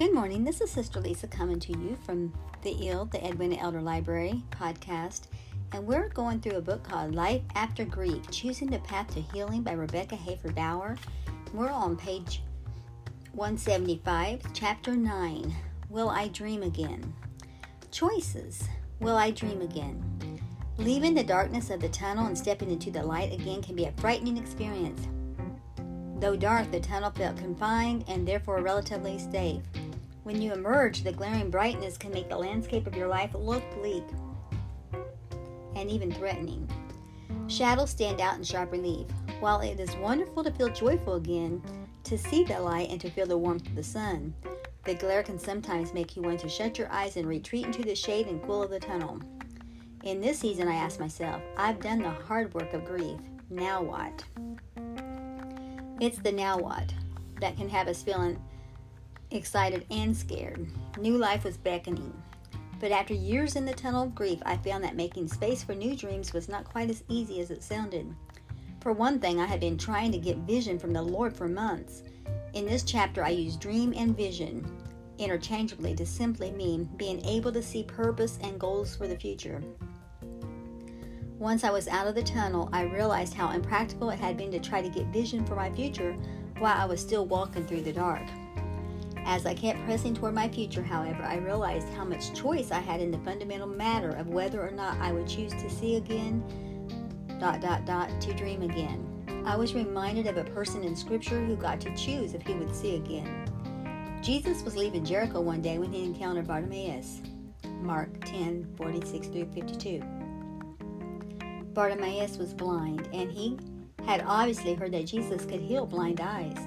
Good morning. This is Sister Lisa coming to you from the IL, the Edwina Elder Library podcast, and we're going through a book called Life After Grief Choosing the Path to Healing by Rebecca Hayford Bauer. We're on page 175, chapter 9 Will I Dream Again? Choices Will I Dream Again? Leaving the darkness of the tunnel and stepping into the light again can be a frightening experience. Though dark, the tunnel felt confined and therefore relatively safe. When you emerge, the glaring brightness can make the landscape of your life look bleak and even threatening. Shadows stand out in sharp relief. While it is wonderful to feel joyful again, to see the light and to feel the warmth of the sun, the glare can sometimes make you want to shut your eyes and retreat into the shade and cool of the tunnel. In this season, I ask myself, I've done the hard work of grief. Now what? It's the now what that can have us feeling excited and scared. New life was beckoning. But after years in the tunnel of grief, I found that making space for new dreams was not quite as easy as it sounded. For one thing, I had been trying to get vision from the Lord for months. In this chapter, I use dream and vision interchangeably to simply mean being able to see purpose and goals for the future. Once I was out of the tunnel, I realized how impractical it had been to try to get vision for my future while I was still walking through the dark. As I kept pressing toward my future, however, I realized how much choice I had in the fundamental matter of whether or not I would choose to see again, dot, dot, dot, to dream again. I was reminded of a person in Scripture who got to choose if he would see again. Jesus was leaving Jericho one day when he encountered Bartimaeus. Mark 10 46 through 52. Bartimaeus was blind, and he had obviously heard that Jesus could heal blind eyes.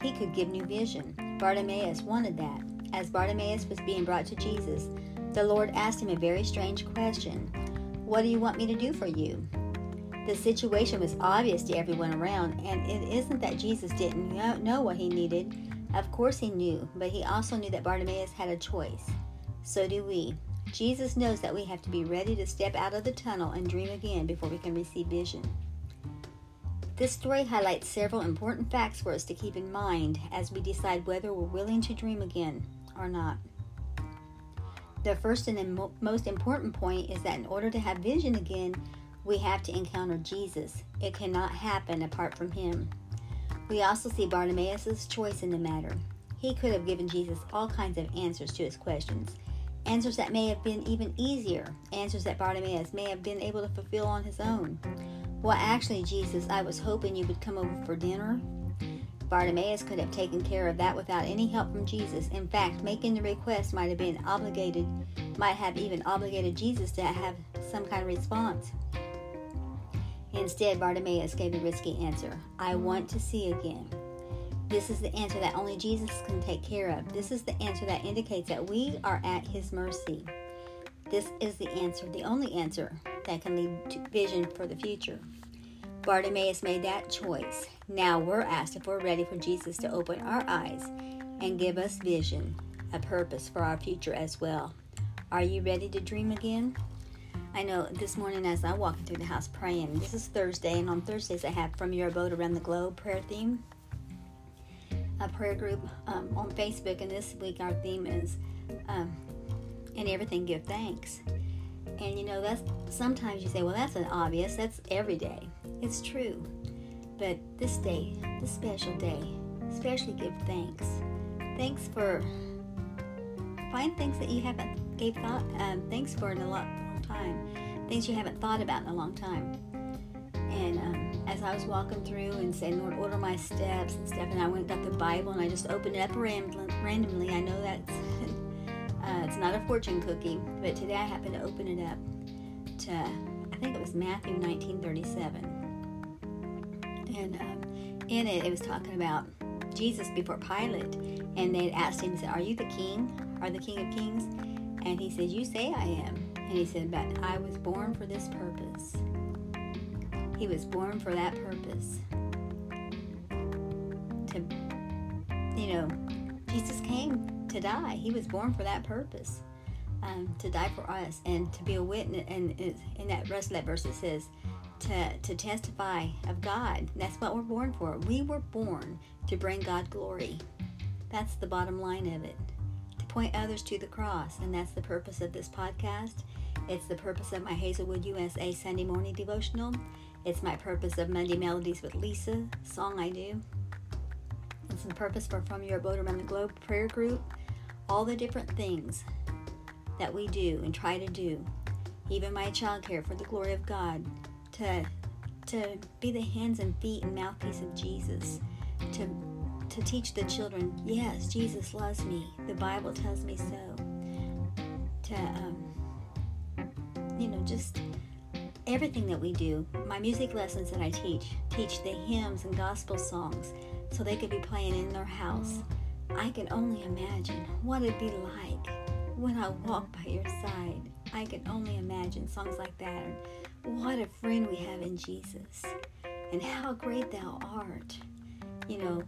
He could give new vision. Bartimaeus wanted that. As Bartimaeus was being brought to Jesus, the Lord asked him a very strange question What do you want me to do for you? The situation was obvious to everyone around, and it isn't that Jesus didn't know what he needed. Of course, he knew, but he also knew that Bartimaeus had a choice. So do we. Jesus knows that we have to be ready to step out of the tunnel and dream again before we can receive vision. This story highlights several important facts for us to keep in mind as we decide whether we're willing to dream again or not. The first and most important point is that in order to have vision again, we have to encounter Jesus. It cannot happen apart from Him. We also see Bartimaeus' choice in the matter. He could have given Jesus all kinds of answers to his questions, answers that may have been even easier, answers that Bartimaeus may have been able to fulfill on his own. Well, actually, Jesus, I was hoping you would come over for dinner. Bartimaeus could have taken care of that without any help from Jesus. In fact, making the request might have been obligated, might have even obligated Jesus to have some kind of response. Instead, Bartimaeus gave the risky answer I want to see again. This is the answer that only Jesus can take care of. This is the answer that indicates that we are at his mercy. This is the answer, the only answer that can lead to vision for the future. Bartimaeus made that choice. Now we're asked if we're ready for Jesus to open our eyes and give us vision, a purpose for our future as well. Are you ready to dream again? I know this morning as I'm walking through the house praying, this is Thursday, and on Thursdays I have From Your Abode Around the Globe prayer theme, a prayer group um, on Facebook, and this week our theme is um, In Everything Give Thanks. And you know, that's sometimes you say, well, that's an obvious, that's every day. It's true. But this day, this special day, especially give thanks. Thanks for find things that you haven't gave thought um, thanks for in a long, long time. Things you haven't thought about in a long time. And um, as I was walking through and saying, Lord, order my steps and stuff, and I went got the Bible and I just opened it up randomly. I know that's uh, it's not a fortune cookie, but today I happened to open it up to, I think it was Matthew 1937. And um, in it, it was talking about Jesus before Pilate. And they asked him, said, Are you the king? Are the king of kings? And he said, You say I am. And he said, But I was born for this purpose. He was born for that purpose. To, you know, Jesus came to die. He was born for that purpose, um, to die for us and to be a witness. And in that rest of that verse, it says, to, to testify of God. That's what we're born for. We were born to bring God glory. That's the bottom line of it. To point others to the cross. And that's the purpose of this podcast. It's the purpose of my Hazelwood USA Sunday morning devotional. It's my purpose of Monday Melodies with Lisa song I do. It's the purpose for From Your Abode Around the Globe prayer group. All the different things that we do and try to do, even my child care for the glory of God, to to be the hands and feet and mouthpiece of Jesus, to to teach the children, yes, Jesus loves me. The Bible tells me so. To um, you know, just everything that we do. My music lessons that I teach teach the hymns and gospel songs so they could be playing in their house. I can only imagine what it'd be like when I walk by your side. I can only imagine songs like that. And what a friend we have in Jesus. And how great thou art. You know,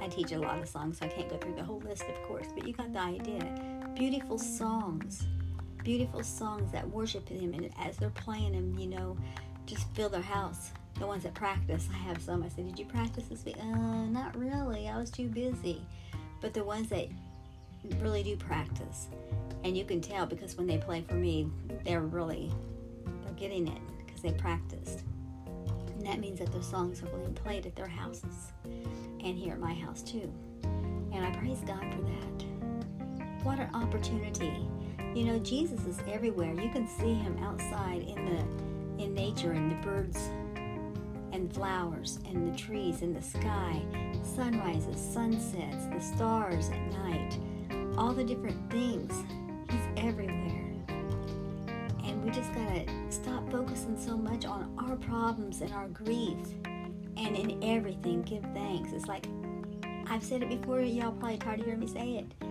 I teach a lot of songs, so I can't go through the whole list, of course, but you got the idea. Beautiful songs beautiful songs that worship Him, and as they're playing them, you know, just fill their house. The ones that practice, I have some. I said, "Did you practice this week?" Uh, not really. I was too busy. But the ones that really do practice, and you can tell because when they play for me, they're really they're getting it because they practiced. And that means that their songs are being played at their houses and here at my house too. And I praise God for that. What an opportunity you know, Jesus is everywhere. You can see him outside in the in nature and the birds and flowers and the trees and the sky, sunrises, sunsets, the stars at night, all the different things. He's everywhere. And we just got to stop focusing so much on our problems and our grief and in everything give thanks. It's like I've said it before, y'all probably tired of hearing me say it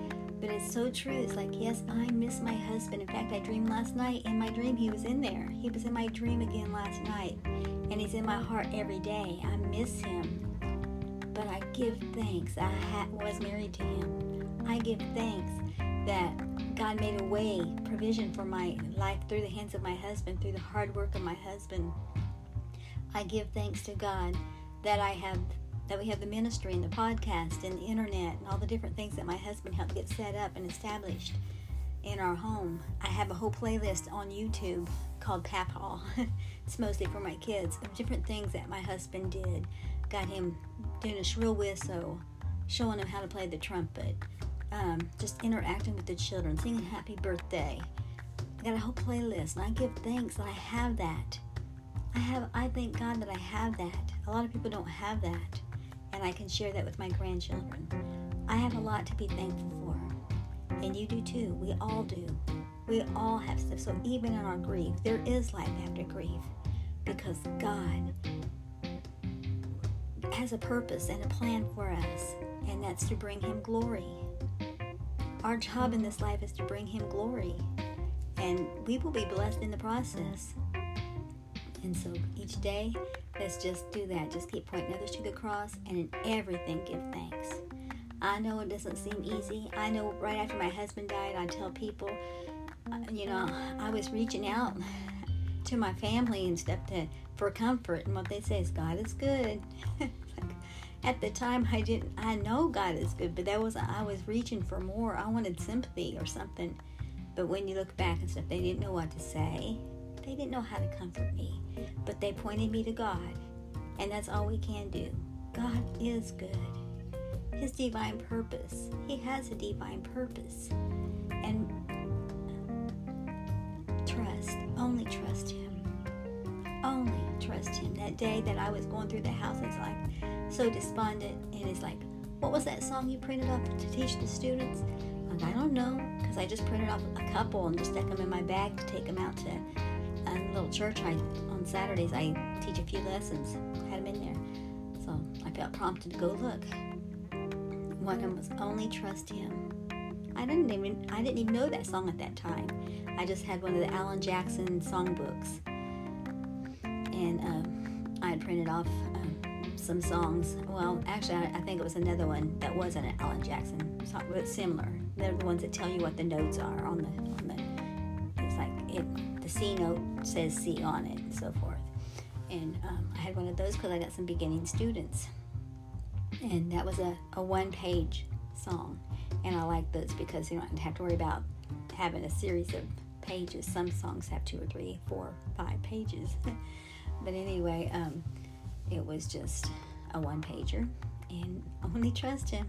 but it's so true. It's like, yes, I miss my husband. In fact, I dreamed last night. In my dream, he was in there. He was in my dream again last night. And he's in my heart every day. I miss him. But I give thanks. I ha- was married to him. I give thanks that God made a way, provision for my life through the hands of my husband, through the hard work of my husband. I give thanks to God that I have that we have the ministry and the podcast and the internet and all the different things that my husband helped get set up and established in our home. I have a whole playlist on YouTube called Papaw. it's mostly for my kids of different things that my husband did. Got him doing a shrill whistle, showing him how to play the trumpet, um, just interacting with the children, singing happy birthday. I got a whole playlist and I give thanks that I have that. I have I thank God that I have that. A lot of people don't have that and I can share that with my grandchildren. I have a lot to be thankful for, and you do too. We all do. We all have stuff. So even in our grief, there is life after grief because God has a purpose and a plan for us, and that's to bring Him glory. Our job in this life is to bring Him glory, and we will be blessed in the process. And so each day, let's just do that. Just keep pointing others to the cross and in everything give thanks. I know it doesn't seem easy. I know right after my husband died, I tell people, you know, I was reaching out to my family and stuff to for comfort, and what they say is God is good. At the time, I didn't. I know God is good, but that was I was reaching for more. I wanted sympathy or something. But when you look back and stuff, they didn't know what to say. They didn't know how to comfort me, but they pointed me to God. And that's all we can do. God is good. His divine purpose. He has a divine purpose. And trust, only trust Him. Only trust Him. That day that I was going through the house, it's like so despondent, and it's like, what was that song you printed off to teach the students? Like, I don't know, because I just printed off a couple and just stuck them in my bag to take them out to little church I on Saturdays I teach a few lessons. Had them in there, so I felt prompted to go look. One of them was "Only Trust Him." I didn't even I didn't even know that song at that time. I just had one of the Alan Jackson songbooks, and um, I had printed off um, some songs. Well, actually, I, I, think it was another one that wasn't an Alan Jackson song, but similar. They're the ones that tell you what the notes are on the on the. It's like it the C note says C on it and so forth. And um, I had one of those because I got some beginning students. And that was a, a one page song. And I like those because you don't have to worry about having a series of pages. Some songs have two or three, four, five pages. but anyway, um, it was just a one pager. And only trust Him.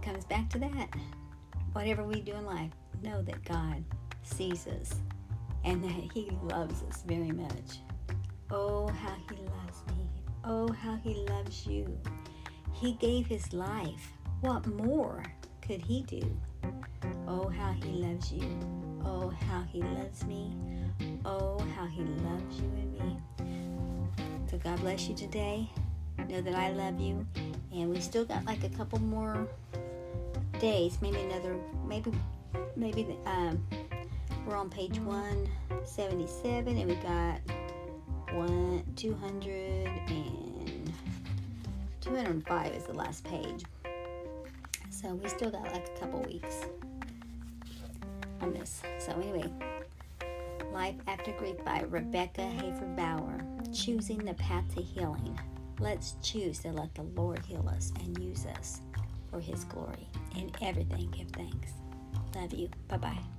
Comes back to that. Whatever we do in life, know that God sees us and that He loves us very much. Oh, how He loves me. Oh, how He loves you. He gave His life. What more could He do? Oh, how He loves you. Oh, how He loves me. Oh, how He loves you and me. So, God bless you today. Know that I love you. And we still got like a couple more days, maybe another, maybe, maybe, um, we're on page 177 and we got one 200 and 205 is the last page. So we still got like a couple weeks on this. So anyway, Life After Grief by Rebecca Hayford Bauer. Choosing the path to healing. Let's choose to let the Lord heal us and use us for His glory. In everything, give thanks. Love you. Bye bye.